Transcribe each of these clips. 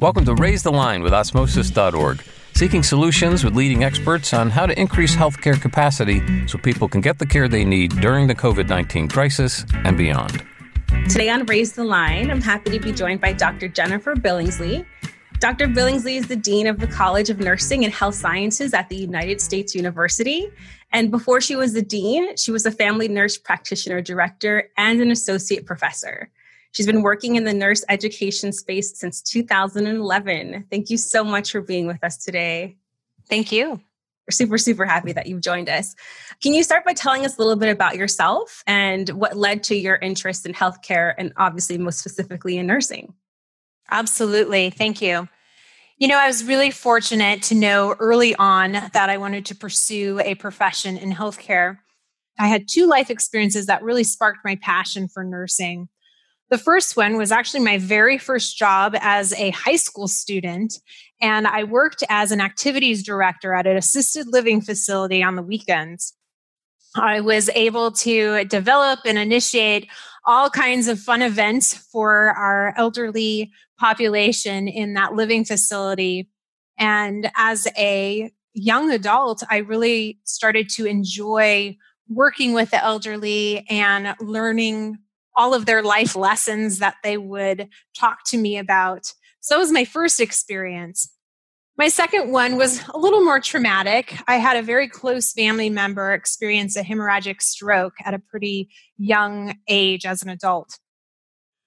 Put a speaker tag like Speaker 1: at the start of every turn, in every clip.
Speaker 1: Welcome to Raise the Line with Osmosis.org, seeking solutions with leading experts on how to increase healthcare capacity so people can get the care they need during the COVID 19 crisis and beyond.
Speaker 2: Today on Raise the Line, I'm happy to be joined by Dr. Jennifer Billingsley. Dr. Billingsley is the Dean of the College of Nursing and Health Sciences at the United States University. And before she was the Dean, she was a family nurse practitioner director and an associate professor. She's been working in the nurse education space since 2011. Thank you so much for being with us today.
Speaker 3: Thank you.
Speaker 2: We're super, super happy that you've joined us. Can you start by telling us a little bit about yourself and what led to your interest in healthcare and obviously, most specifically, in nursing?
Speaker 3: Absolutely. Thank you. You know, I was really fortunate to know early on that I wanted to pursue a profession in healthcare. I had two life experiences that really sparked my passion for nursing. The first one was actually my very first job as a high school student. And I worked as an activities director at an assisted living facility on the weekends. I was able to develop and initiate all kinds of fun events for our elderly population in that living facility. And as a young adult, I really started to enjoy working with the elderly and learning all of their life lessons that they would talk to me about. So that was my first experience. My second one was a little more traumatic. I had a very close family member experience a hemorrhagic stroke at a pretty young age as an adult.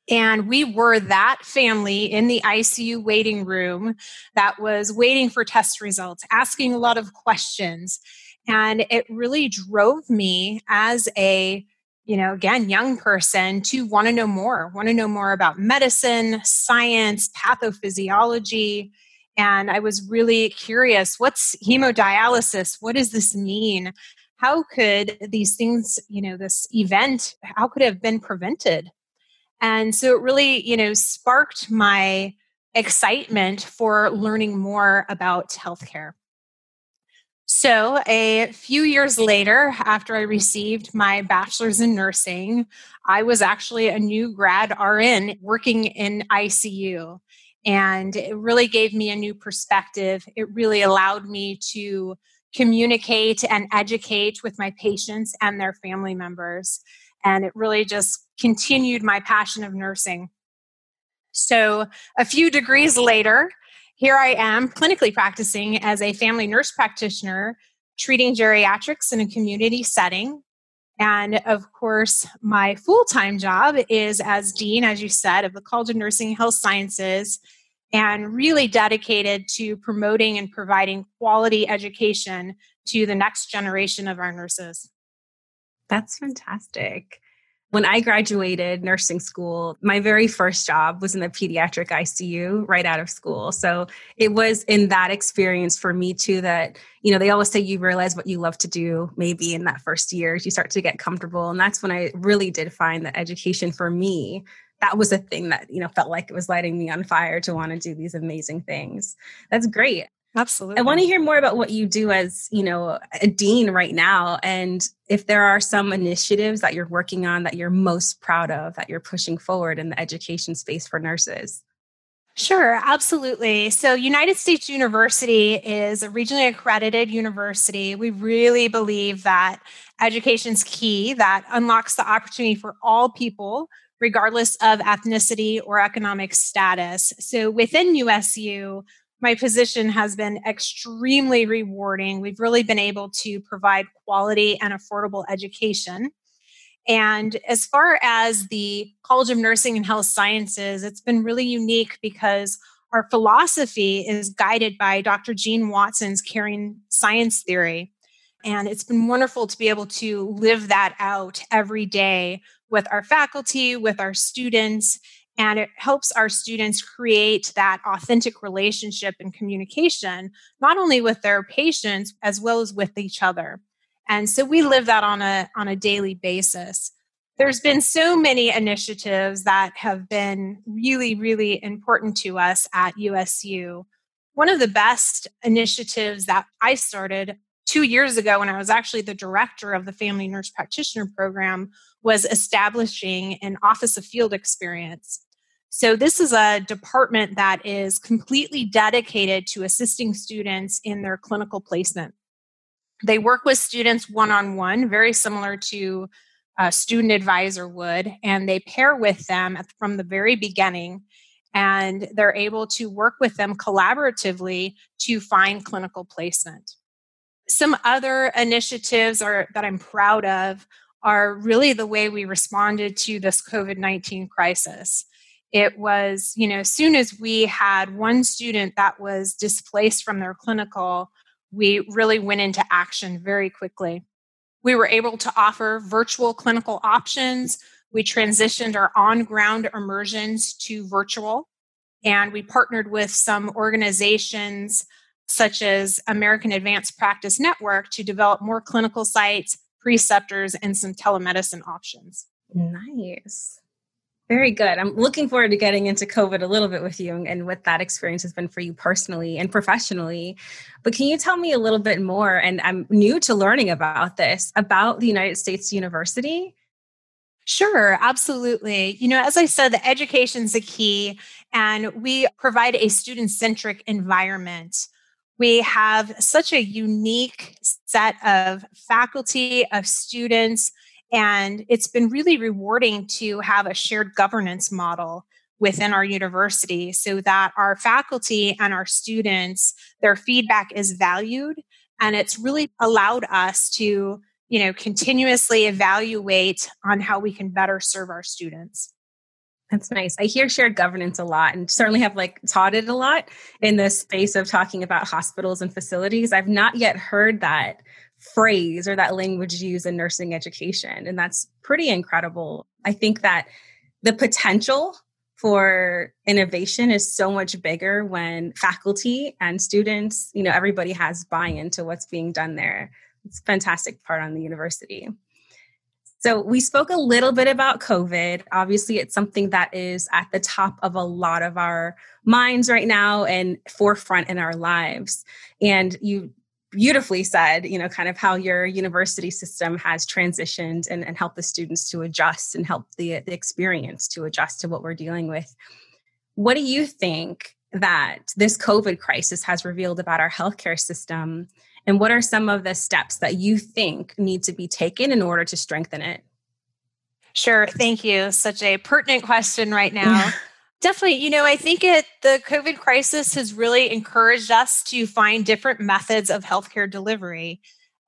Speaker 3: And we were that family in the ICU waiting room that was waiting for test results, asking a lot of questions. And it really drove me as a you know, again, young person to want to know more, want to know more about medicine, science, pathophysiology. And I was really curious what's hemodialysis? What does this mean? How could these things, you know, this event, how could it have been prevented? And so it really, you know, sparked my excitement for learning more about healthcare. So, a few years later, after I received my bachelor's in nursing, I was actually a new grad RN working in ICU. And it really gave me a new perspective. It really allowed me to communicate and educate with my patients and their family members. And it really just continued my passion of nursing. So, a few degrees later, here I am clinically practicing as a family nurse practitioner, treating geriatrics in a community setting. And of course, my full time job is as Dean, as you said, of the College of Nursing Health Sciences, and really dedicated to promoting and providing quality education to the next generation of our nurses.
Speaker 2: That's fantastic. When I graduated nursing school, my very first job was in the pediatric ICU right out of school. So it was in that experience for me too that, you know, they always say you realize what you love to do maybe in that first year. You start to get comfortable. And that's when I really did find that education for me that was a thing that you know felt like it was lighting me on fire to want to do these amazing things that's great
Speaker 3: Absolutely.
Speaker 2: I want to hear more about what you do as, you know, a dean right now and if there are some initiatives that you're working on that you're most proud of that you're pushing forward in the education space for nurses.
Speaker 3: Sure, absolutely. So, United States University is a regionally accredited university. We really believe that education is key, that unlocks the opportunity for all people, regardless of ethnicity or economic status. So, within USU, my position has been extremely rewarding. We've really been able to provide quality and affordable education. And as far as the College of Nursing and Health Sciences, it's been really unique because our philosophy is guided by Dr. Jean Watson's caring science theory. And it's been wonderful to be able to live that out every day with our faculty, with our students, and it helps our students create that authentic relationship and communication, not only with their patients, as well as with each other. And so we live that on a, on a daily basis. There's been so many initiatives that have been really, really important to us at USU. One of the best initiatives that I started two years ago when I was actually the director of the Family Nurse Practitioner Program was establishing an Office of Field Experience. So, this is a department that is completely dedicated to assisting students in their clinical placement. They work with students one on one, very similar to a student advisor would, and they pair with them from the very beginning. And they're able to work with them collaboratively to find clinical placement. Some other initiatives are, that I'm proud of are really the way we responded to this COVID 19 crisis. It was, you know, as soon as we had one student that was displaced from their clinical, we really went into action very quickly. We were able to offer virtual clinical options. We transitioned our on ground immersions to virtual, and we partnered with some organizations such as American Advanced Practice Network to develop more clinical sites, preceptors, and some telemedicine options.
Speaker 2: Nice. Very good. I'm looking forward to getting into COVID a little bit with you and what that experience has been for you personally and professionally. But can you tell me a little bit more? And I'm new to learning about this, about the United States University.
Speaker 3: Sure, absolutely. You know, as I said, the education's the key, and we provide a student centric environment. We have such a unique set of faculty, of students, and it's been really rewarding to have a shared governance model within our university so that our faculty and our students, their feedback is valued. And it's really allowed us to, you know, continuously evaluate on how we can better serve our students.
Speaker 2: That's nice. I hear shared governance a lot and certainly have like taught it a lot in the space of talking about hospitals and facilities. I've not yet heard that phrase or that language used in nursing education. And that's pretty incredible. I think that the potential for innovation is so much bigger when faculty and students, you know, everybody has buy in to what's being done there. It's a fantastic part on the university. So, we spoke a little bit about COVID. Obviously, it's something that is at the top of a lot of our minds right now and forefront in our lives. And you beautifully said, you know, kind of how your university system has transitioned and, and helped the students to adjust and help the, the experience to adjust to what we're dealing with. What do you think that this COVID crisis has revealed about our healthcare system? And what are some of the steps that you think need to be taken in order to strengthen it?
Speaker 3: Sure. Thank you. Such a pertinent question right now. Definitely. You know, I think it the COVID crisis has really encouraged us to find different methods of healthcare delivery.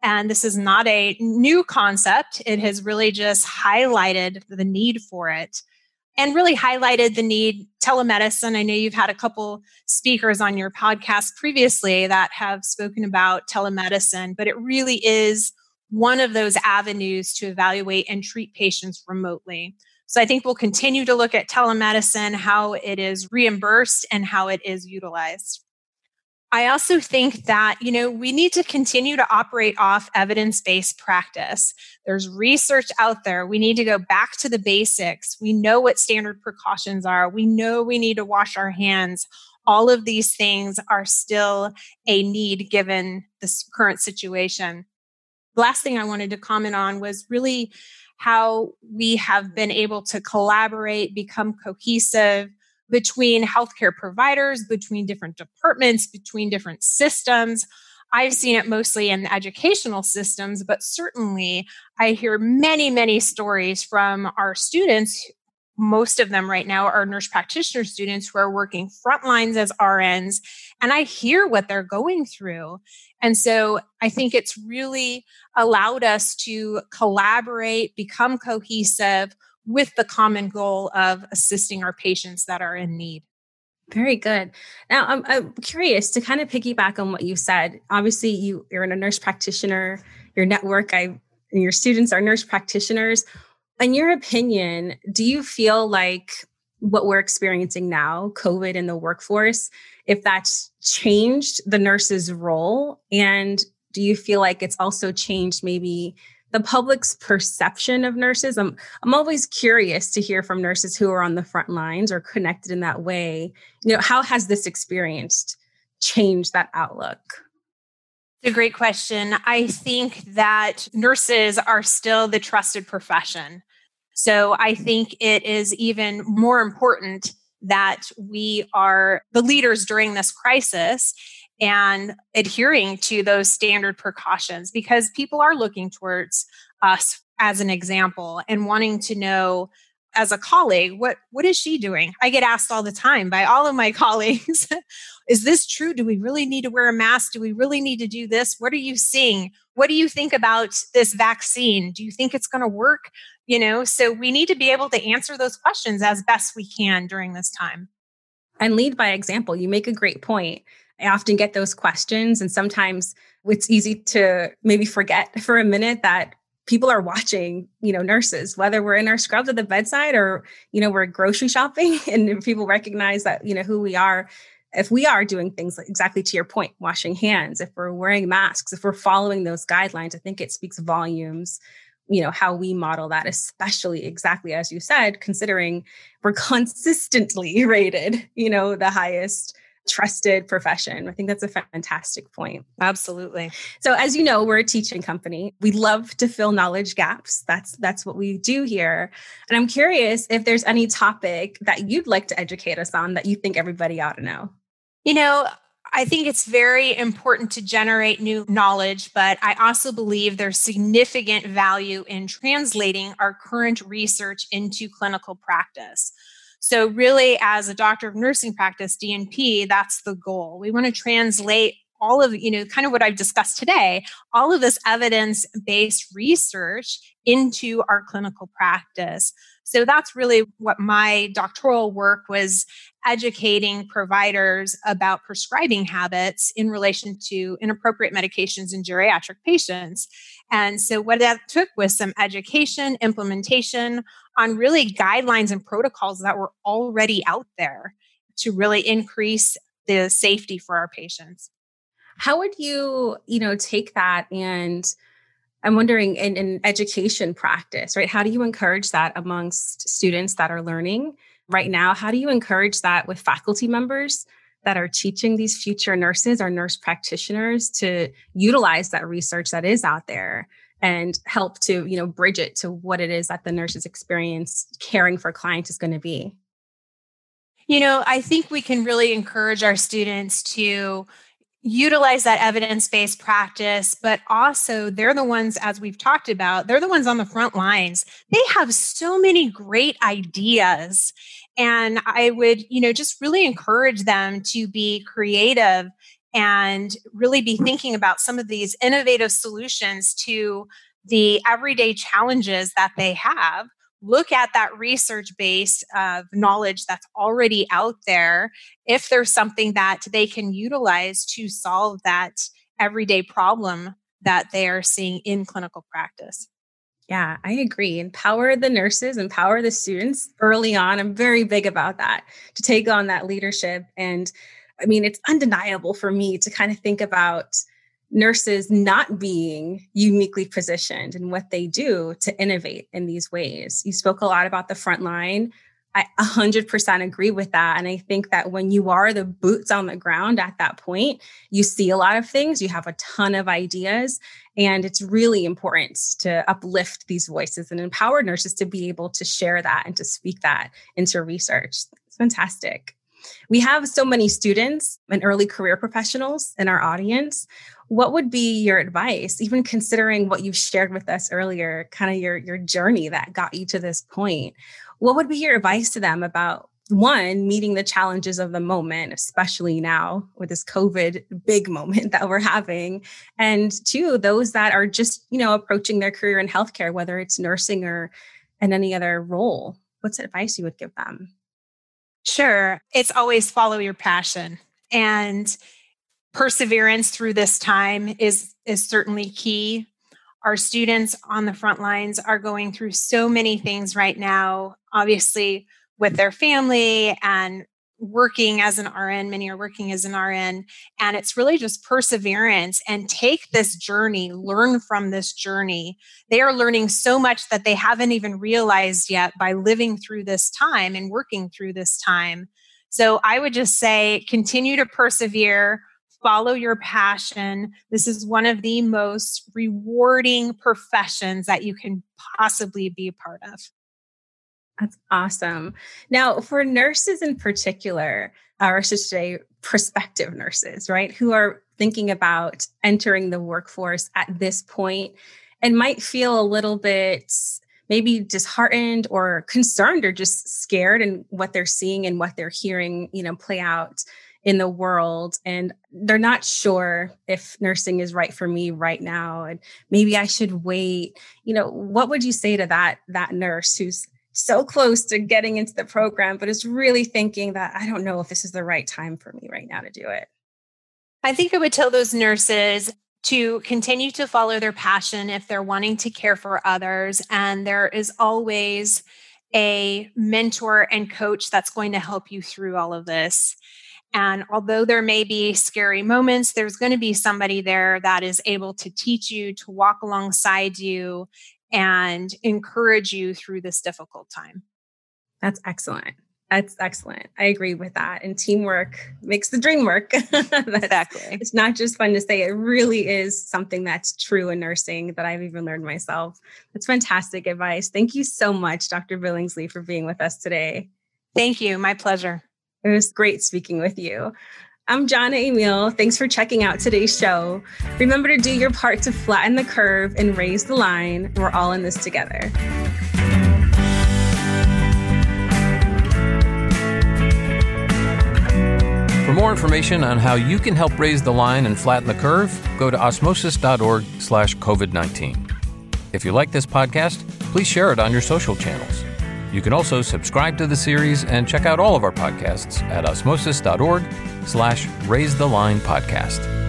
Speaker 3: And this is not a new concept. It has really just highlighted the need for it and really highlighted the need telemedicine. I know you've had a couple speakers on your podcast previously that have spoken about telemedicine, but it really is one of those avenues to evaluate and treat patients remotely. So I think we'll continue to look at telemedicine, how it is reimbursed and how it is utilized. I also think that, you know, we need to continue to operate off evidence-based practice. There's research out there. We need to go back to the basics. We know what standard precautions are. We know we need to wash our hands. All of these things are still a need given this current situation. Last thing I wanted to comment on was really how we have been able to collaborate, become cohesive between healthcare providers, between different departments, between different systems. I've seen it mostly in educational systems, but certainly I hear many, many stories from our students. Most of them right now are nurse practitioner students who are working front lines as RNs, and I hear what they're going through. And so I think it's really allowed us to collaborate, become cohesive with the common goal of assisting our patients that are in need.
Speaker 2: Very good. Now, I'm, I'm curious to kind of piggyback on what you said. Obviously, you, you're a nurse practitioner, your network, I, your students are nurse practitioners. In your opinion, do you feel like what we're experiencing now, COVID in the workforce, if that's changed the nurse's role? And do you feel like it's also changed maybe the public's perception of nurses? I'm, I'm always curious to hear from nurses who are on the front lines or connected in that way. You know, how has this experience changed that outlook?
Speaker 3: It's a great question. I think that nurses are still the trusted profession. So I think it is even more important that we are the leaders during this crisis and adhering to those standard precautions because people are looking towards us as an example and wanting to know as a colleague what what is she doing? I get asked all the time by all of my colleagues is this true? Do we really need to wear a mask? Do we really need to do this? What are you seeing? What do you think about this vaccine? Do you think it's going to work? You know so we need to be able to answer those questions as best we can during this time.
Speaker 2: And lead by example. You make a great point i often get those questions and sometimes it's easy to maybe forget for a minute that people are watching you know nurses whether we're in our scrubs at the bedside or you know we're grocery shopping and people recognize that you know who we are. If we are doing things like exactly to your point washing hands if we're wearing masks if we're following those guidelines i think it speaks volumes you know how we model that especially exactly as you said considering we're consistently rated you know the highest trusted profession. I think that's a fantastic point.
Speaker 3: Absolutely.
Speaker 2: So as you know, we're a teaching company. We love to fill knowledge gaps. That's that's what we do here. And I'm curious if there's any topic that you'd like to educate us on that you think everybody ought to know.
Speaker 3: You know, I think it's very important to generate new knowledge, but I also believe there's significant value in translating our current research into clinical practice. So, really, as a doctor of nursing practice, DNP, that's the goal. We want to translate all of you know kind of what i've discussed today all of this evidence based research into our clinical practice so that's really what my doctoral work was educating providers about prescribing habits in relation to inappropriate medications in geriatric patients and so what that took was some education implementation on really guidelines and protocols that were already out there to really increase the safety for our patients.
Speaker 2: How would you, you know, take that and I'm wondering in, education practice, right? How do you encourage that amongst students that are learning right now? How do you encourage that with faculty members that are teaching these future nurses or nurse practitioners to utilize that research that is out there? And help to you know bridge it to what it is that the nurse's experience caring for clients is going to be.
Speaker 3: You know i think we can really encourage our students to utilize that evidence-based practice but also they're the ones as we've talked about they're the ones on the front lines. They have so many great ideas and i would you know just really encourage them to be creative and really be thinking about some of these innovative solutions to the everyday challenges that they have look at that research base of knowledge that's already out there if there's something that they can utilize to solve that everyday problem that they are seeing in clinical practice
Speaker 2: yeah, I agree. Empower the nurses, empower the students early on. I'm very big about that to take on that leadership and I mean, it's undeniable for me to kind of think about nurses not being uniquely positioned in what they do to innovate in these ways. You spoke a lot about the front line. I 100% agree with that. And I think that when you are the boots on the ground at that point, you see a lot of things, you have a ton of ideas, and it's really important to uplift these voices and empower nurses to be able to share that and to speak that into research. It's fantastic. We have so many students and early career professionals in our audience. What would be your advice, even considering what you've shared with us earlier, kind of your, your journey that got you to this point? What would be your advice to them about one, meeting the challenges of the moment, especially now with this COVID big moment that we're having. And two, those that are just, you know, approaching their career in healthcare, whether it's nursing or in any other role. What's advice you would give them?
Speaker 3: Sure. It's always follow your passion. And perseverance through this time is is certainly key. Our students on the front lines are going through so many things right now, obviously with their family and working as an RN, many are working as an RN, and it's really just perseverance and take this journey, learn from this journey. They are learning so much that they haven't even realized yet by living through this time and working through this time. So I would just say continue to persevere, follow your passion. This is one of the most rewarding professions that you can possibly be a part of.
Speaker 2: That's awesome. Now, for nurses in particular, or I should say prospective nurses, right, who are thinking about entering the workforce at this point and might feel a little bit maybe disheartened or concerned or just scared in what they're seeing and what they're hearing, you know, play out in the world and they're not sure if nursing is right for me right now and maybe I should wait. You know, what would you say to that that nurse who's so close to getting into the program but is really thinking that I don't know if this is the right time for me right now to do it?
Speaker 3: I think I would tell those nurses to continue to follow their passion if they're wanting to care for others. And there is always a mentor and coach that's going to help you through all of this. And although there may be scary moments, there's going to be somebody there that is able to teach you, to walk alongside you, and encourage you through this difficult time.
Speaker 2: That's excellent. That's excellent. I agree with that. And teamwork makes the dream work.
Speaker 3: exactly.
Speaker 2: It's not just fun to say, it really is something that's true in nursing that I've even learned myself. That's fantastic advice. Thank you so much, Dr. Billingsley, for being with us today.
Speaker 3: Thank you. My pleasure.
Speaker 2: It was great speaking with you. I'm Jana Emil. Thanks for checking out today's show. Remember to do your part to flatten the curve and raise the line. We're all in this together.
Speaker 1: For more information on how you can help raise the line and flatten the curve, go to osmosis.org slash COVID-19. If you like this podcast, please share it on your social channels. You can also subscribe to the series and check out all of our podcasts at osmosis.org slash raise the line podcast.